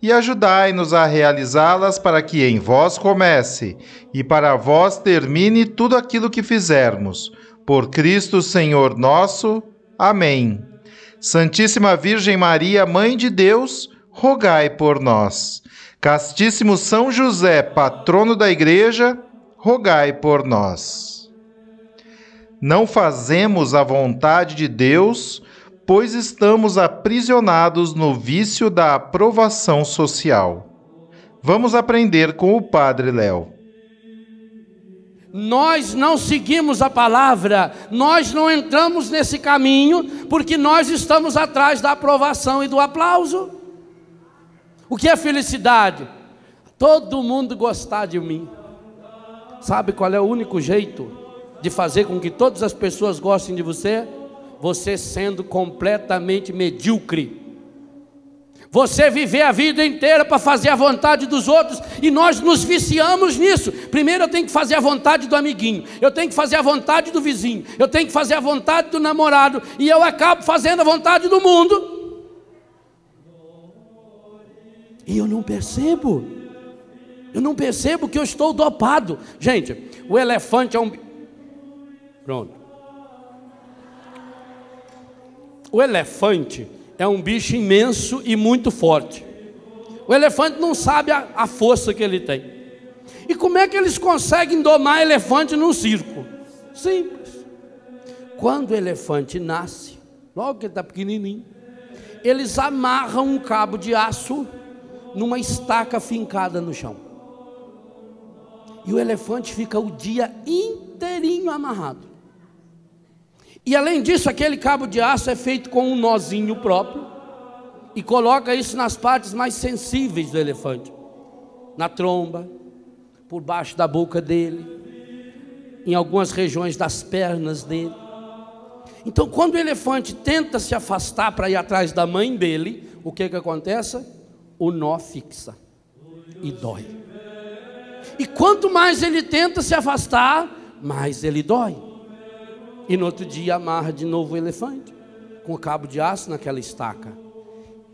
e ajudai-nos a realizá-las para que em vós comece e para vós termine tudo aquilo que fizermos. Por Cristo Senhor nosso. Amém. Santíssima Virgem Maria, Mãe de Deus, rogai por nós. Castíssimo São José, patrono da Igreja, rogai por nós. Não fazemos a vontade de Deus, pois estamos aprisionados no vício da aprovação social. Vamos aprender com o Padre Léo. Nós não seguimos a palavra, nós não entramos nesse caminho, porque nós estamos atrás da aprovação e do aplauso. O que é felicidade? Todo mundo gostar de mim. Sabe qual é o único jeito de fazer com que todas as pessoas gostem de você? Você sendo completamente medíocre. Você viver a vida inteira para fazer a vontade dos outros e nós nos viciamos nisso. Primeiro eu tenho que fazer a vontade do amiguinho, eu tenho que fazer a vontade do vizinho, eu tenho que fazer a vontade do namorado e eu acabo fazendo a vontade do mundo. E eu não percebo. Eu não percebo que eu estou dopado. Gente, o elefante é um. Pronto. O elefante é um bicho imenso e muito forte. O elefante não sabe a, a, força que ele tem. E como é que eles conseguem domar elefante num circo? Simples. Quando o elefante nasce, logo que ele está pequenininho, eles amarram um cabo de aço numa estaca fincada no chão. E o elefante fica o dia inteirinho amarrado. E além disso, aquele cabo de aço é feito com um nozinho próprio e coloca isso nas partes mais sensíveis do elefante, na tromba, por baixo da boca dele, em algumas regiões das pernas dele. Então, quando o elefante tenta se afastar para ir atrás da mãe dele, o que que acontece? O nó fixa e dói. E quanto mais ele tenta se afastar, mais ele dói. E no outro dia amarra de novo o elefante, com o cabo de aço naquela estaca.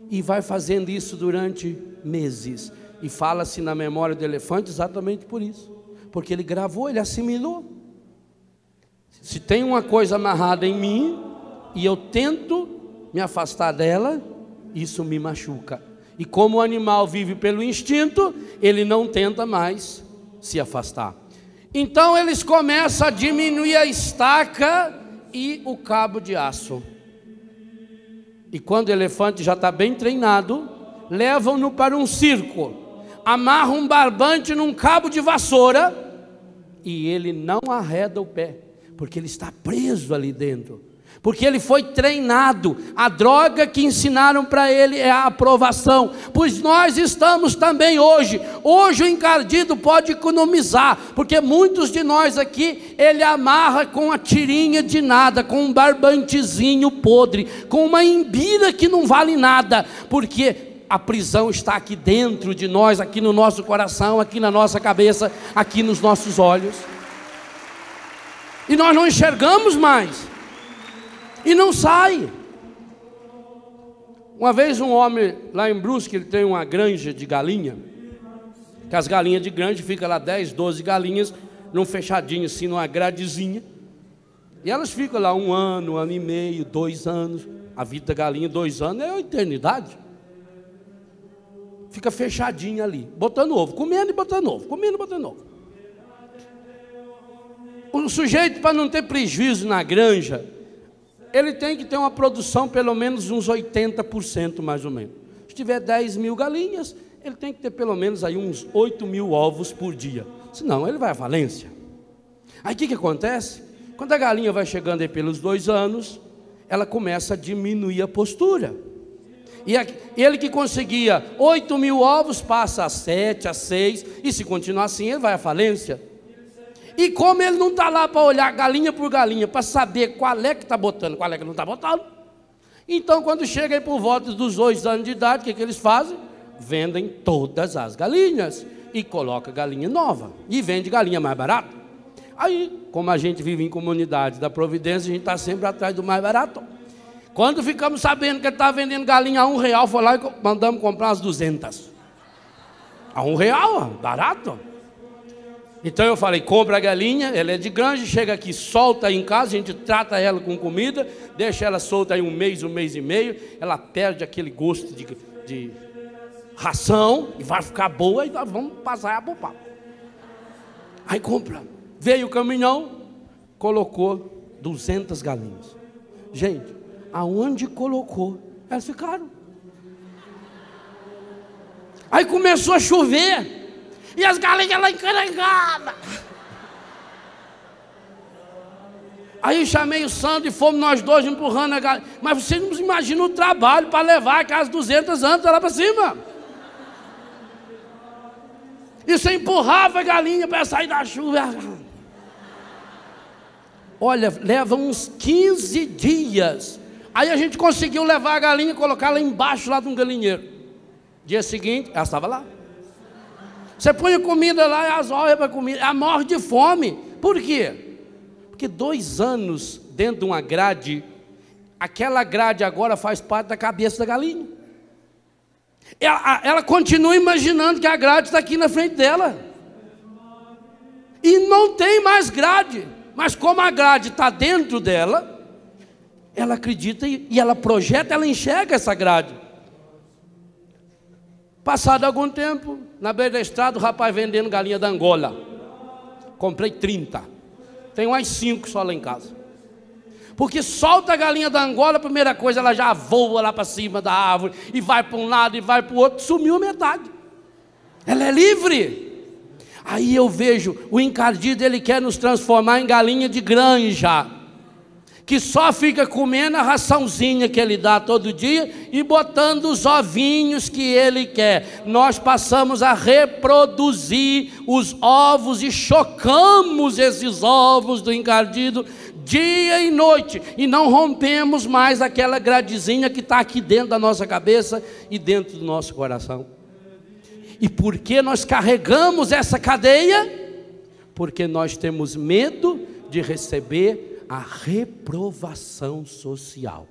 E vai fazendo isso durante meses. E fala-se na memória do elefante exatamente por isso. Porque ele gravou, ele assimilou. Se tem uma coisa amarrada em mim, e eu tento me afastar dela, isso me machuca. E como o animal vive pelo instinto, ele não tenta mais se afastar. Então eles começam a diminuir a estaca e o cabo de aço. E quando o elefante já está bem treinado, levam-no para um circo, amarram um barbante num cabo de vassoura e ele não arreda o pé, porque ele está preso ali dentro porque ele foi treinado. A droga que ensinaram para ele é a aprovação, pois nós estamos também hoje. Hoje o encardido pode economizar, porque muitos de nós aqui ele amarra com a tirinha de nada, com um barbantezinho podre, com uma embira que não vale nada, porque a prisão está aqui dentro de nós, aqui no nosso coração, aqui na nossa cabeça, aqui nos nossos olhos. E nós não enxergamos mais e não sai. Uma vez um homem lá em Brusque, ele tem uma granja de galinha, que as galinhas de granja ficam lá 10, 12 galinhas, num fechadinho assim, numa gradezinha. E elas ficam lá um ano, um ano e meio, dois anos. A vida da galinha, dois anos, é uma eternidade. Fica fechadinha ali, botando ovo, comendo e botando ovo, comendo e botando ovo. O sujeito, para não ter prejuízo na granja, ele tem que ter uma produção pelo menos uns 80% mais ou menos. Se tiver 10 mil galinhas, ele tem que ter pelo menos aí uns 8 mil ovos por dia. Senão ele vai à falência. Aí o que, que acontece? Quando a galinha vai chegando aí pelos dois anos, ela começa a diminuir a postura. E ele que conseguia 8 mil ovos passa a 7, a 6, e se continuar assim, ele vai à falência. E como ele não está lá para olhar galinha por galinha, para saber qual é que está botando, qual é que não está botando, então quando chega aí por volta dos dois anos de idade, o que, que eles fazem? Vendem todas as galinhas e coloca galinha nova e vende galinha mais barata. Aí, como a gente vive em comunidade da Providência, a gente está sempre atrás do mais barato. Quando ficamos sabendo que ele estava vendendo galinha a um real, foi lá e mandamos comprar as duzentas. A um real, barato. Então eu falei: compra a galinha, ela é de grande, chega aqui, solta em casa, a gente trata ela com comida, deixa ela solta aí um mês, um mês e meio, ela perde aquele gosto de, de ração e vai ficar boa e nós vamos passar a poupar. Aí compra. Veio o caminhão, colocou 200 galinhas. Gente, aonde colocou, elas ficaram. Aí começou a chover. E as galinhas lá encarangadas. Aí chamei o Sandro e fomos nós dois empurrando a galinha. Mas vocês não imaginam o trabalho para levar aquelas 200 anos lá para cima. E você empurrava a galinha para sair da chuva. Olha, leva uns 15 dias. Aí a gente conseguiu levar a galinha e colocar lá embaixo lá de um galinheiro. Dia seguinte, ela estava lá. Você põe a comida lá e as olhas para comida, ela morre de fome. Por quê? Porque dois anos dentro de uma grade, aquela grade agora faz parte da cabeça da galinha. Ela, ela continua imaginando que a grade está aqui na frente dela. E não tem mais grade. Mas como a grade está dentro dela, ela acredita e, e ela projeta, ela enxerga essa grade. Passado algum tempo, na beira da estrada, o rapaz vendendo galinha da Angola. Comprei 30. Tem umas 5 só lá em casa. Porque solta a galinha da Angola, a primeira coisa, ela já voa lá para cima da árvore, e vai para um lado e vai para o outro, sumiu metade. Ela é livre. Aí eu vejo, o encardido, ele quer nos transformar em galinha de granja que só fica comendo a raçãozinha que ele dá todo dia e botando os ovinhos que ele quer. Nós passamos a reproduzir os ovos e chocamos esses ovos do encardido dia e noite e não rompemos mais aquela gradezinha que está aqui dentro da nossa cabeça e dentro do nosso coração. E por que nós carregamos essa cadeia? Porque nós temos medo de receber a reprovação social.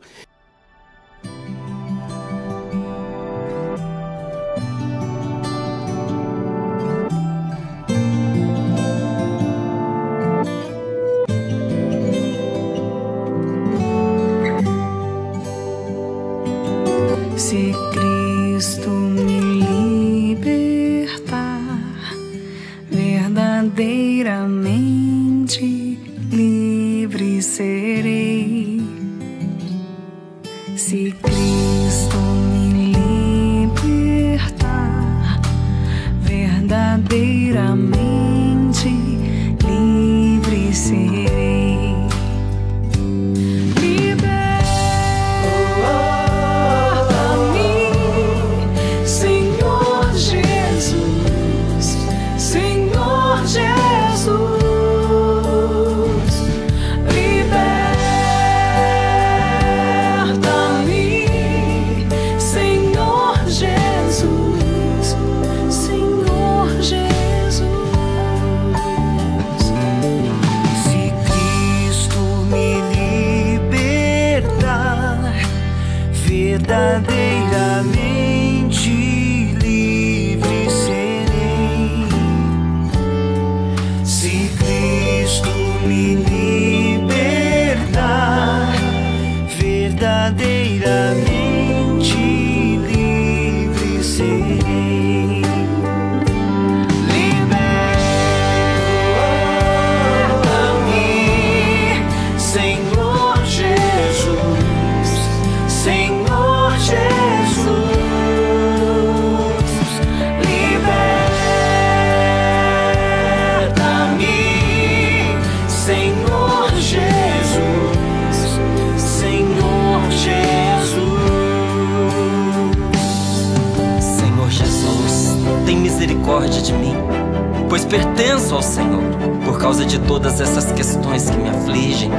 Pertenço ao Senhor. Por causa de todas essas questões que me afligem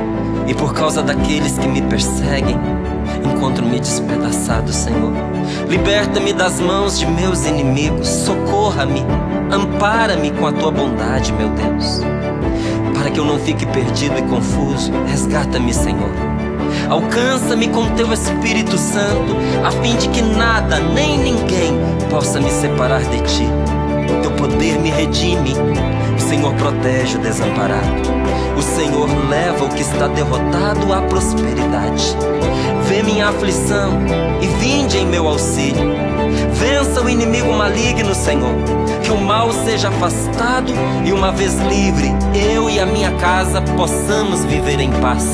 e por causa daqueles que me perseguem, encontro-me despedaçado, Senhor. Liberta-me das mãos de meus inimigos, socorra-me, ampara-me com a tua bondade, meu Deus. Para que eu não fique perdido e confuso, resgata-me, Senhor. Alcança-me com teu Espírito Santo, a fim de que nada nem ninguém possa me separar de ti. Teu poder me redime, o Senhor protege o desamparado. O Senhor leva o que está derrotado à prosperidade. Vê minha aflição e vinde em meu auxílio. Vença o inimigo maligno, Senhor. Que o mal seja afastado e, uma vez livre, eu e a minha casa possamos viver em paz.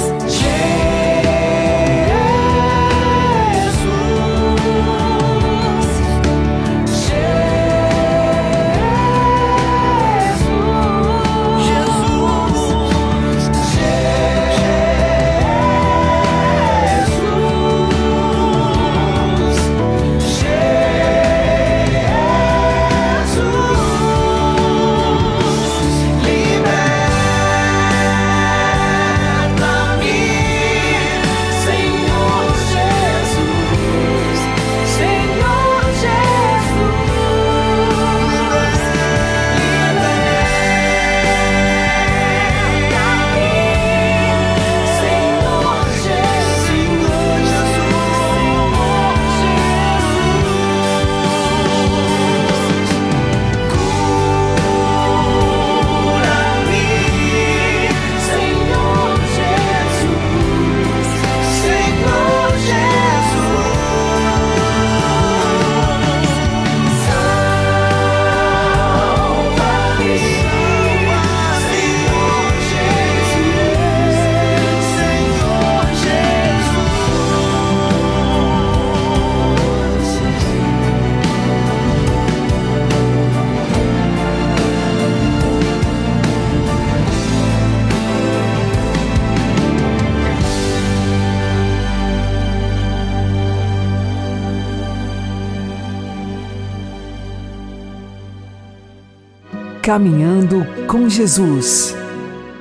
Caminhando com Jesus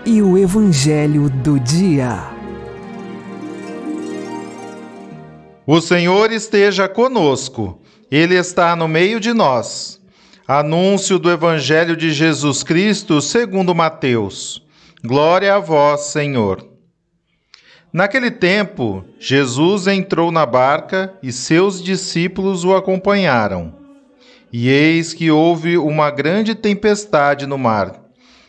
e o Evangelho do Dia. O Senhor esteja conosco, Ele está no meio de nós. Anúncio do Evangelho de Jesus Cristo segundo Mateus. Glória a vós, Senhor. Naquele tempo, Jesus entrou na barca e seus discípulos o acompanharam. E eis que houve uma grande tempestade no mar,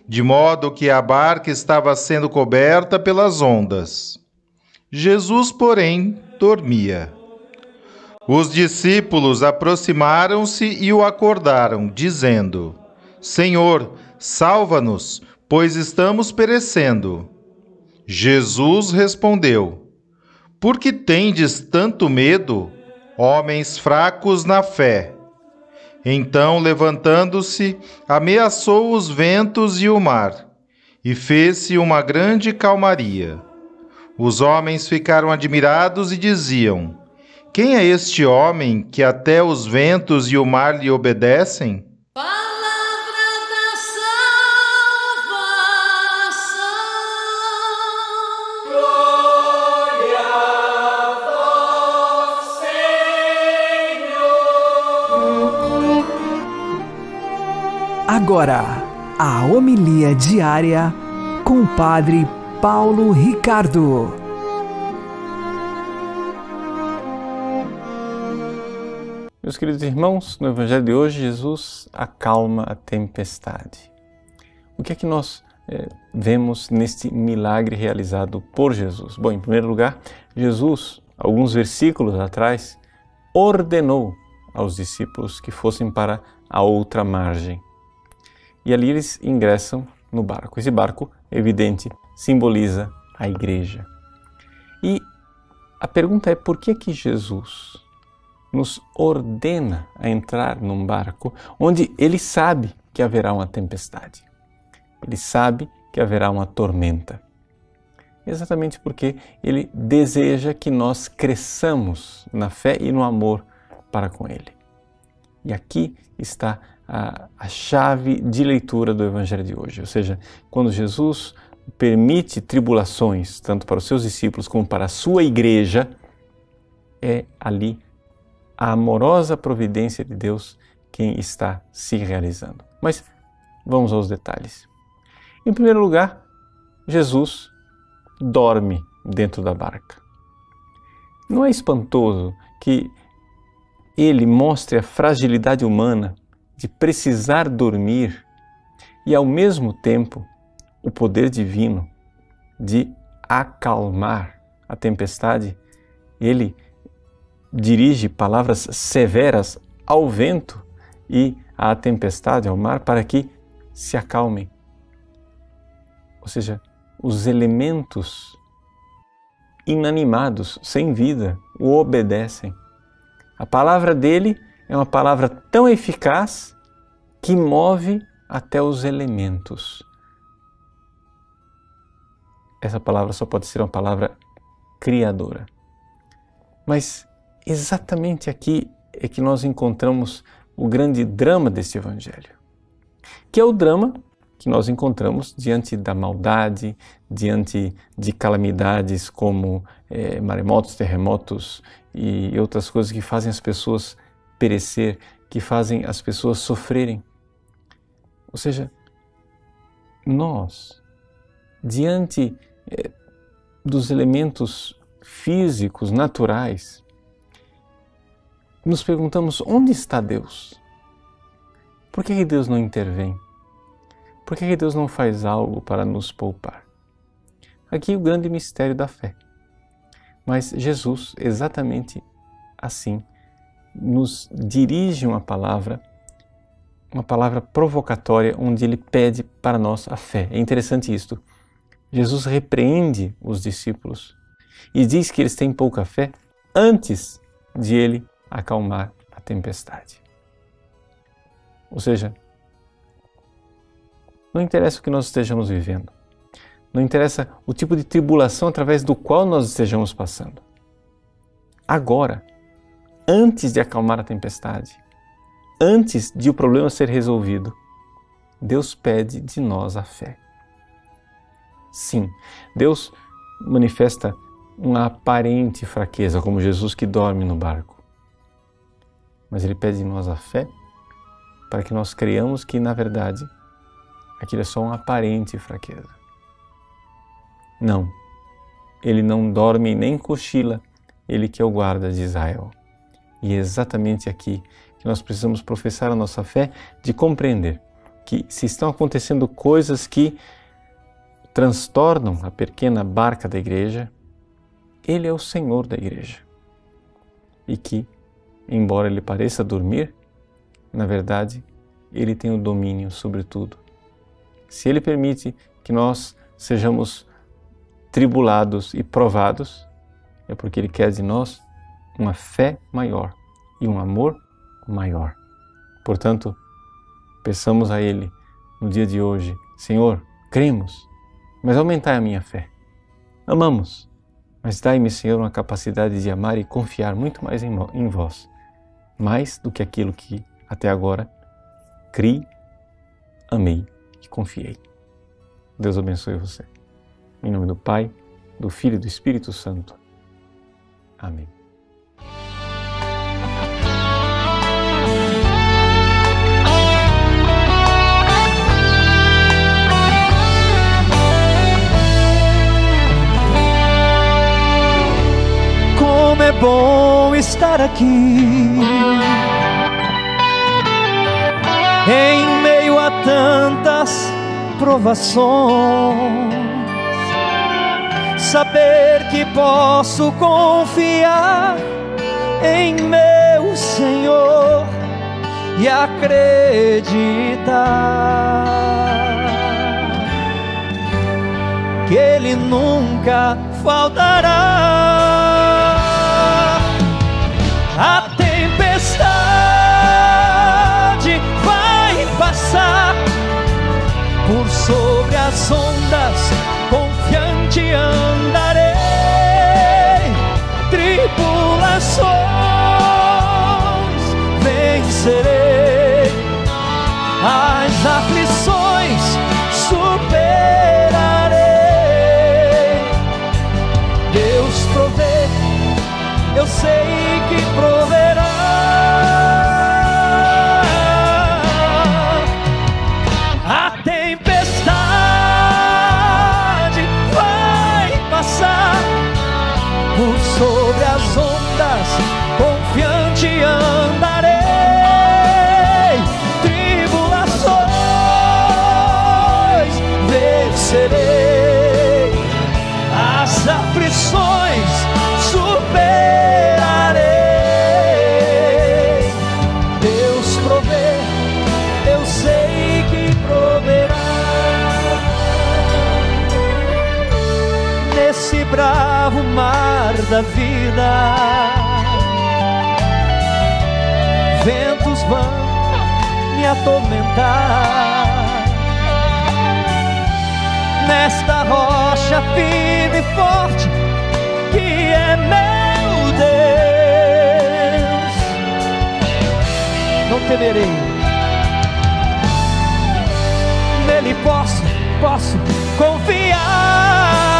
de modo que a barca estava sendo coberta pelas ondas. Jesus, porém, dormia. Os discípulos aproximaram-se e o acordaram, dizendo: Senhor, salva-nos, pois estamos perecendo. Jesus respondeu: Por que tendes tanto medo, homens fracos na fé? Então, levantando-se, ameaçou os ventos e o mar, e fez-se uma grande calmaria. Os homens ficaram admirados e diziam: Quem é este homem que até os ventos e o mar lhe obedecem? Agora, a homilia diária com o Padre Paulo Ricardo. Meus queridos irmãos, no Evangelho de hoje, Jesus acalma a tempestade. O que é que nós eh, vemos neste milagre realizado por Jesus? Bom, em primeiro lugar, Jesus, alguns versículos atrás, ordenou aos discípulos que fossem para a outra margem. E ali eles ingressam no barco. Esse barco, evidente, simboliza a igreja. E a pergunta é por que que Jesus nos ordena a entrar num barco onde ele sabe que haverá uma tempestade. Ele sabe que haverá uma tormenta. Exatamente porque ele deseja que nós cresçamos na fé e no amor para com ele. E aqui está a, a chave de leitura do Evangelho de hoje. Ou seja, quando Jesus permite tribulações, tanto para os seus discípulos como para a sua igreja, é ali a amorosa providência de Deus quem está se realizando. Mas vamos aos detalhes. Em primeiro lugar, Jesus dorme dentro da barca. Não é espantoso que ele mostre a fragilidade humana de precisar dormir e, ao mesmo tempo, o poder divino de acalmar a tempestade? Ele dirige palavras severas ao vento e à tempestade, ao mar, para que se acalmem. Ou seja, os elementos inanimados, sem vida, o obedecem. A palavra dele é uma palavra tão eficaz que move até os elementos. Essa palavra só pode ser uma palavra criadora. Mas exatamente aqui é que nós encontramos o grande drama deste Evangelho, que é o drama que nós encontramos diante da maldade, diante de calamidades como é, maremotos, terremotos e outras coisas que fazem as pessoas perecer, que fazem as pessoas sofrerem. Ou seja, nós, diante é, dos elementos físicos, naturais, nos perguntamos onde está Deus? Por que Deus não intervém? Por que Deus não faz algo para nos poupar? Aqui o grande mistério da fé. Mas Jesus, exatamente assim, nos dirige uma palavra, uma palavra provocatória, onde ele pede para nós a fé. É interessante isto. Jesus repreende os discípulos e diz que eles têm pouca fé antes de ele acalmar a tempestade. Ou seja, não interessa o que nós estejamos vivendo. Não interessa o tipo de tribulação através do qual nós estejamos passando. Agora, antes de acalmar a tempestade, antes de o problema ser resolvido, Deus pede de nós a fé. Sim, Deus manifesta uma aparente fraqueza, como Jesus que dorme no barco. Mas Ele pede de nós a fé para que nós creiamos que, na verdade, aquilo é só uma aparente fraqueza. Não, ele não dorme nem cochila, ele que é o guarda de Israel. E é exatamente aqui que nós precisamos professar a nossa fé de compreender que se estão acontecendo coisas que transtornam a pequena barca da igreja, ele é o Senhor da igreja. E que, embora ele pareça dormir, na verdade, ele tem o domínio sobre tudo se Ele permite que nós sejamos tribulados e provados, é porque Ele quer de nós uma fé maior e um amor maior. Portanto, peçamos a Ele no dia de hoje: Senhor, cremos, mas aumentai a minha fé. Amamos, mas dai-me, Senhor, uma capacidade de amar e confiar muito mais em, vós, mais do que aquilo que até agora criei, amei que confiei. Deus abençoe você. Em nome do Pai, do Filho e do Espírito Santo. Amém. É bom estar aqui em meio a tantas provações. Saber que posso confiar em meu Senhor e acreditar que Ele nunca faltará. A tempestade vai passar por sobre as ondas, confiante andarei. Vencerei, as aflições superarei. Deus provê, eu sei que proverá. Nesse bravo mar da vida, ventos vão me atormentar. Nesta rocha firme e forte que é meu Deus, não temerei. Nele posso, posso confiar.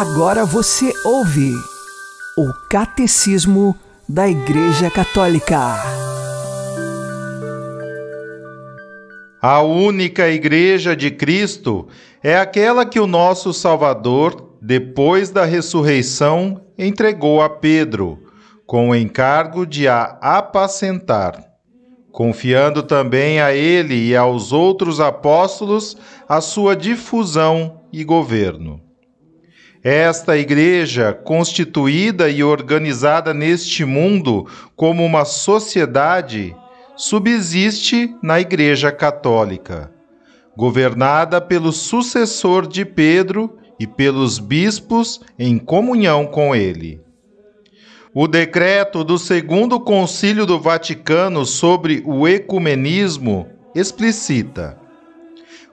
Agora você ouve o Catecismo da Igreja Católica. A única igreja de Cristo é aquela que o nosso Salvador, depois da ressurreição, entregou a Pedro, com o encargo de a apacentar, confiando também a ele e aos outros apóstolos a sua difusão e governo. Esta igreja, constituída e organizada neste mundo como uma sociedade, subsiste na Igreja Católica, governada pelo sucessor de Pedro e pelos bispos em comunhão com ele. O decreto do Segundo Concílio do Vaticano sobre o ecumenismo explicita: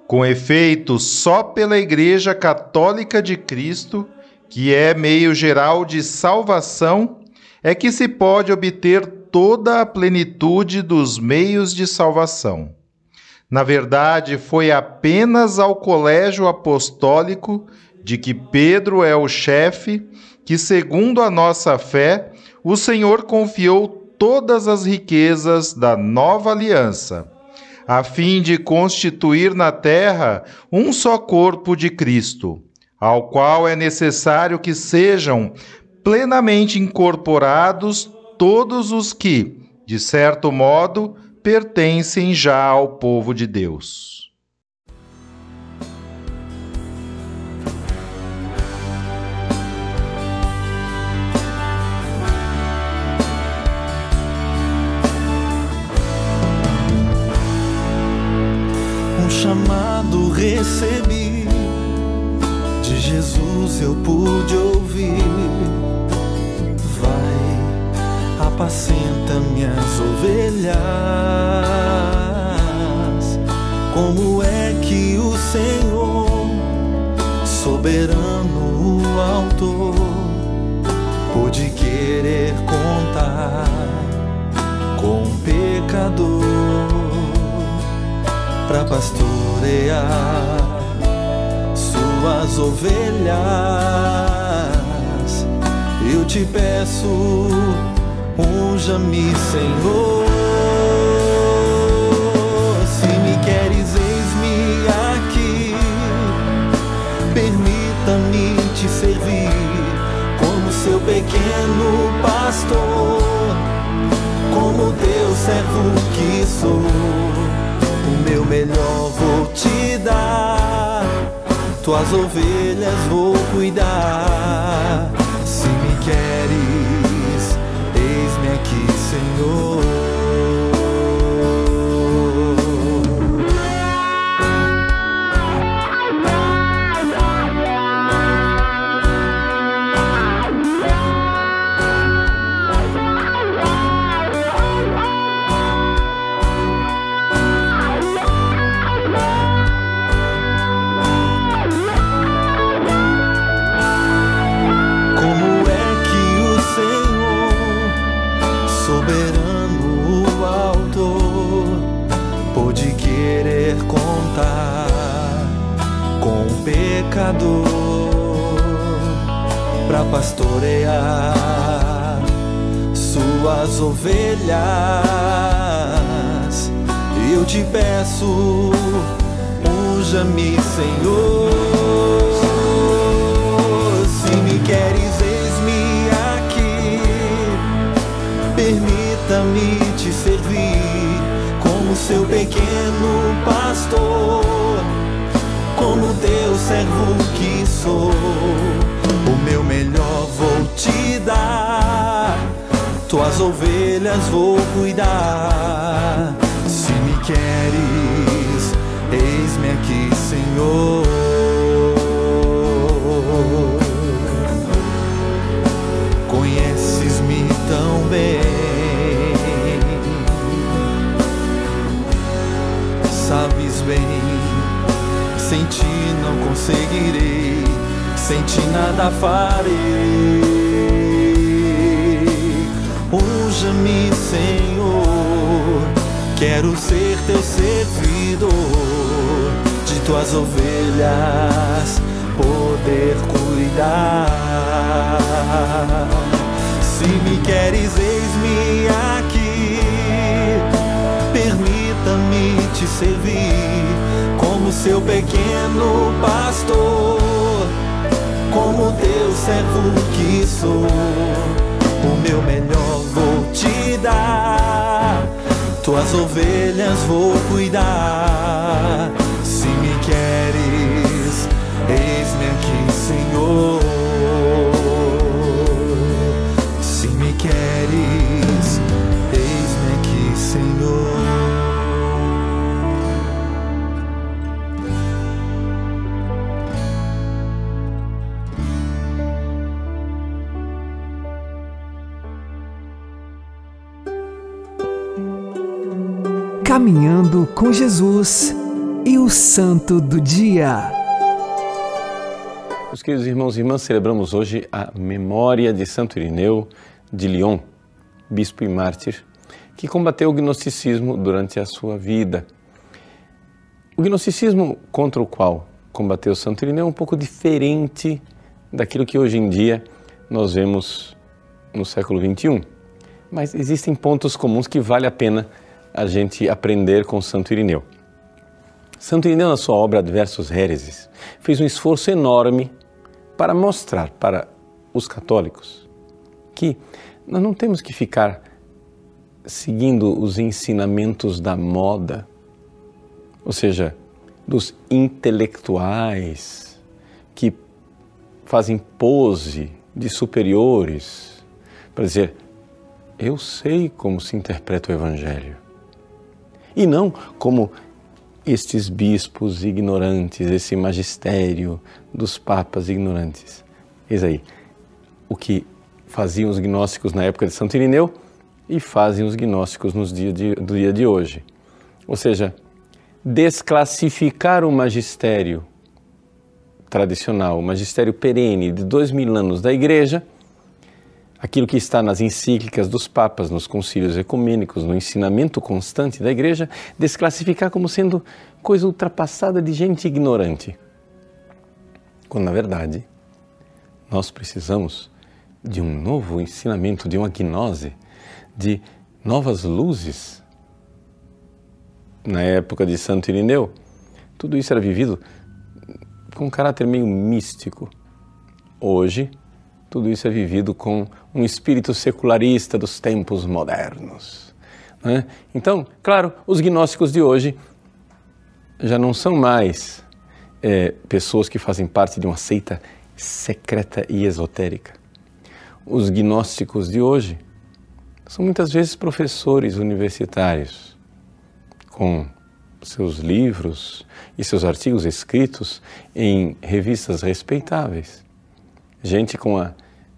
com efeito, só pela Igreja Católica de Cristo, que é meio geral de salvação, é que se pode obter toda a plenitude dos meios de salvação. Na verdade, foi apenas ao colégio apostólico, de que Pedro é o chefe, que, segundo a nossa fé, o Senhor confiou todas as riquezas da nova aliança, a fim de constituir na terra um só corpo de Cristo, ao qual é necessário que sejam plenamente incorporados todos os que, de certo modo, pertencem já ao povo de Deus. Chamado recebi, de Jesus eu pude ouvir. Vai, apacenta minhas ovelhas. Como é que o Senhor, soberano o autor, pôde querer contar com um pecador? Para pastor. pastorear suas ovelhas. Eu te peço, unja-me, Senhor. Se me queres, eis-me aqui. Permita-me te servir como seu pequeno pastor, como teu servo que sou. Meu melhor vou te dar, tuas ovelhas vou cuidar. Se me queres, eis-me aqui, Senhor. Ovelhas? Eu te peço, unja-me, Senhor. Se me queres, eis-me aqui. Permita-me te servir como seu pequeno pastor, como teu servo tuas ovelhas vou cuidar. Se me queres, eis-me aqui, Senhor. Conheces-me tão bem, sabes bem, sem ti não conseguirei, sem ti nada farei. Tuas ovelhas poder cuidar. Se me queres, eis-me aqui. Permita-me te servir como seu pequeno pastor, como teu servo que sou. O meu melhor vou te dar, tuas ovelhas vou cuidar. Se me queres, eis-me aqui, Senhor. Caminhando com Jesus e o Santo do Dia. Queridos irmãos e irmãs, celebramos hoje a memória de Santo Irineu de Lyon, bispo e mártir, que combateu o gnosticismo durante a sua vida. O gnosticismo contra o qual combateu Santo Irineu é um pouco diferente daquilo que hoje em dia nós vemos no século XXI. Mas existem pontos comuns que vale a pena a gente aprender com Santo Irineu. Santo Irineu, na sua obra Adversos Héreses, fez um esforço enorme para mostrar para os católicos que nós não temos que ficar seguindo os ensinamentos da moda, ou seja, dos intelectuais que fazem pose de superiores para dizer: eu sei como se interpreta o Evangelho. E não como estes bispos ignorantes, esse magistério dos papas ignorantes. Eis aí o que faziam os gnósticos na época de Santo Irineu e fazem os gnósticos nos dia de, do dia de hoje. Ou seja, desclassificar o magistério tradicional, o magistério perene de dois mil anos da Igreja, aquilo que está nas encíclicas dos papas, nos concílios ecumênicos, no ensinamento constante da igreja, desclassificar como sendo coisa ultrapassada de gente ignorante. Quando na verdade nós precisamos de um novo ensinamento, de uma gnose, de novas luzes. Na época de Santo Irineu, tudo isso era vivido com um caráter meio místico. Hoje, tudo isso é vivido com um espírito secularista dos tempos modernos. Né? Então, claro, os gnósticos de hoje já não são mais é, pessoas que fazem parte de uma seita secreta e esotérica. Os gnósticos de hoje são muitas vezes professores universitários com seus livros e seus artigos escritos em revistas respeitáveis. Gente com a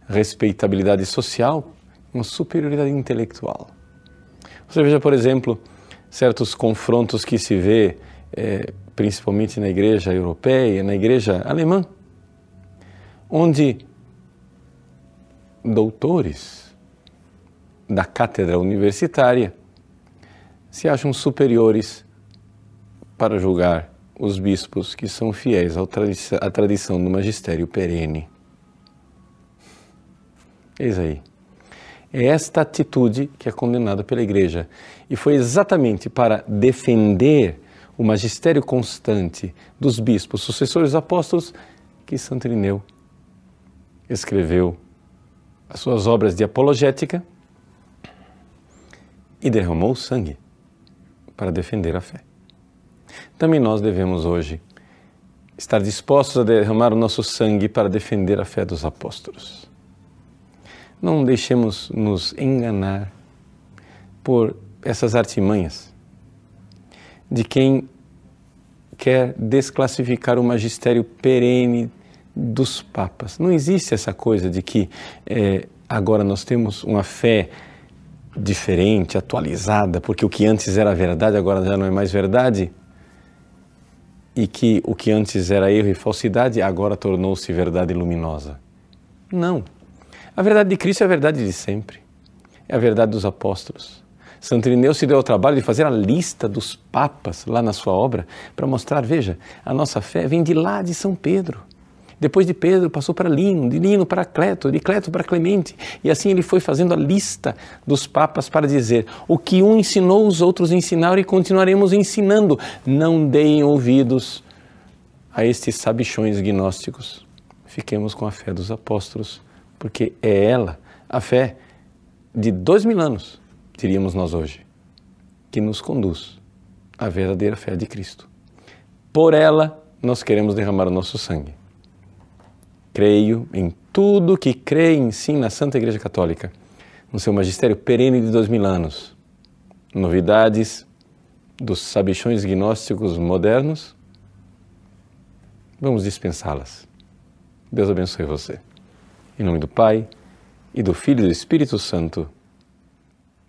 respeitabilidade social, uma superioridade intelectual. Você veja, por exemplo, certos confrontos que se vê, é, principalmente na igreja europeia, na igreja alemã, onde doutores da cátedra universitária se acham superiores para julgar os bispos que são fiéis à tradição do magistério perene. Eis aí. É esta atitude que é condenada pela Igreja. E foi exatamente para defender o magistério constante dos bispos, sucessores apóstolos, que Santo Irineu escreveu as suas obras de apologética e derramou sangue para defender a fé. Também nós devemos hoje estar dispostos a derramar o nosso sangue para defender a fé dos apóstolos. Não deixemos nos enganar por essas artimanhas de quem quer desclassificar o magistério perene dos papas. Não existe essa coisa de que é, agora nós temos uma fé diferente, atualizada, porque o que antes era verdade agora já não é mais verdade, e que o que antes era erro e falsidade agora tornou-se verdade luminosa. Não. A verdade de Cristo é a verdade de sempre. É a verdade dos apóstolos. Santo Irineu se deu ao trabalho de fazer a lista dos papas lá na sua obra para mostrar, veja, a nossa fé vem de lá de São Pedro. Depois de Pedro, passou para Lino, de Lino para Cleto, de Cleto para Clemente. E assim ele foi fazendo a lista dos papas para dizer: o que um ensinou, os outros ensinaram e continuaremos ensinando. Não deem ouvidos a estes sabichões gnósticos. Fiquemos com a fé dos apóstolos, porque é ela, a fé de dois mil anos, diríamos nós hoje, que nos conduz à verdadeira fé de Cristo. Por ela, nós queremos derramar o nosso sangue creio em tudo que crê e ensina a Santa Igreja Católica, no seu magistério perene de dois mil anos. Novidades dos sabichões gnósticos modernos, vamos dispensá-las. Deus abençoe você. Em nome do Pai, e do Filho e do Espírito Santo.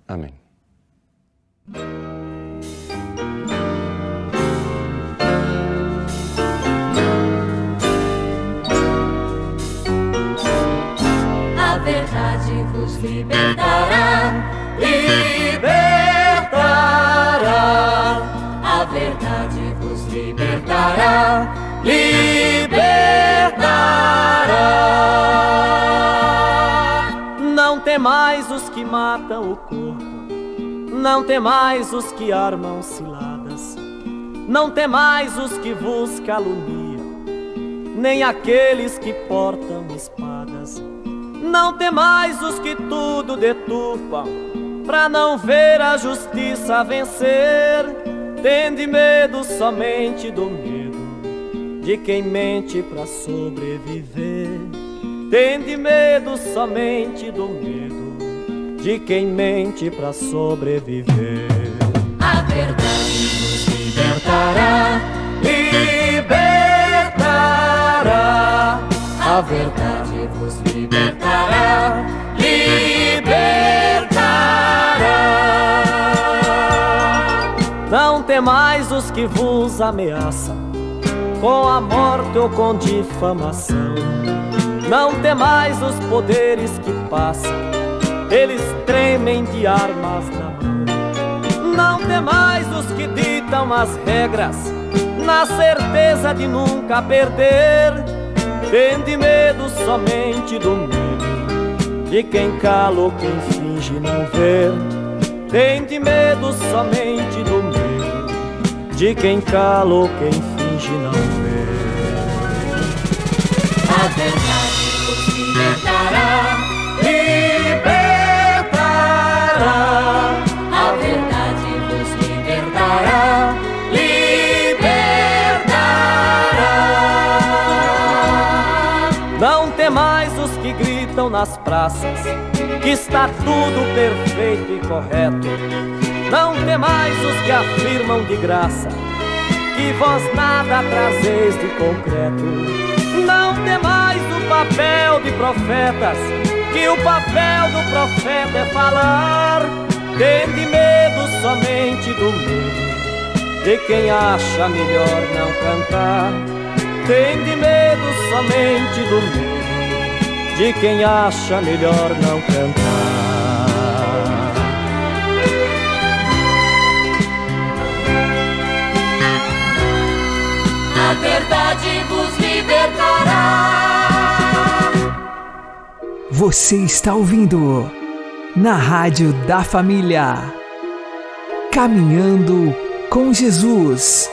Amém. libertará, libertará. A verdade vos libertará, libertará. Não temais os que matam o corpo, não temais os que armam ciladas, não temais os que vos caluniam, nem aqueles que portam espadas não temais os que tudo deturpam, pra não ver a justiça vencer. Tende medo somente do medo de quem mente pra sobreviver. Tende medo somente do medo de quem mente pra sobreviver. A verdade nos libertará, libertará. A verdade vos libertará, libertará. Não temais os que vos ameaçam, com a morte ou com difamação. Não temais os poderes que passam, eles tremem de armas na mão. Não temais os que ditam as regras, na certeza de nunca perder. Tende medo somente do medo, de quem cala ou quem finge não ver. Tende medo somente do medo, de quem cala ou quem finge não ver. A verdade libertará, libertará. Nas praças que está tudo perfeito e correto. Não temais os que afirmam de graça que vós nada trazeis de concreto. Não temais o papel de profetas, que o papel do profeta é falar. Tende medo somente do medo, de quem acha melhor não cantar. Tende medo somente do medo, de quem acha melhor não cantar. A verdade vos libertará. Você está ouvindo na Rádio da Família. Caminhando com Jesus.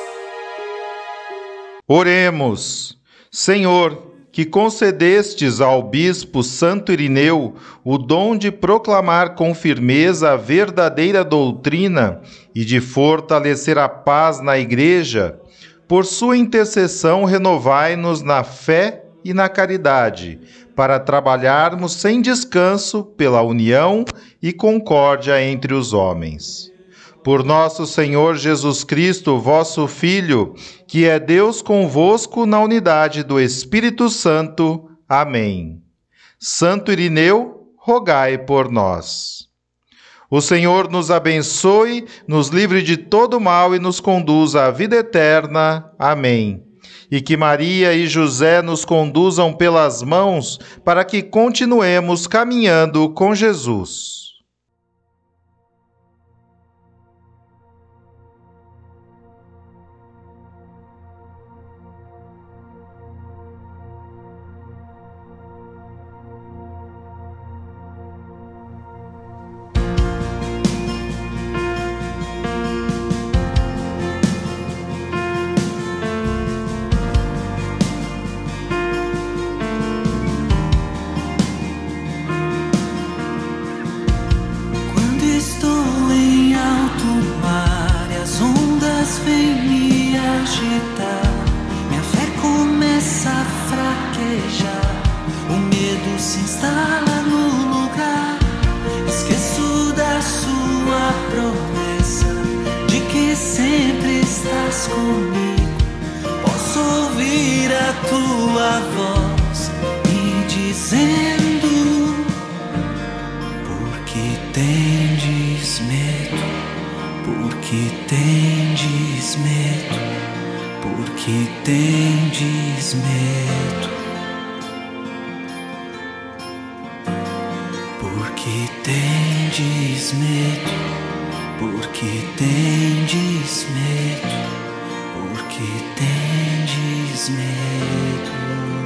Oremos. Senhor, que concedestes ao bispo Santo Irineu o dom de proclamar com firmeza a verdadeira doutrina e de fortalecer a paz na Igreja, por sua intercessão renovai-nos na fé e na caridade, para trabalharmos sem descanso pela união e concórdia entre os homens. Por nosso Senhor Jesus Cristo, vosso Filho, que é Deus convosco na unidade do Espírito Santo. Amém. Santo Irineu, rogai por nós. O Senhor nos abençoe, nos livre de todo mal e nos conduza à vida eterna. Amém. E que Maria e José nos conduzam pelas mãos para que continuemos caminhando com Jesus. Tendes medo. Porque tendes medo, porque tendes medo, porque tendes medo.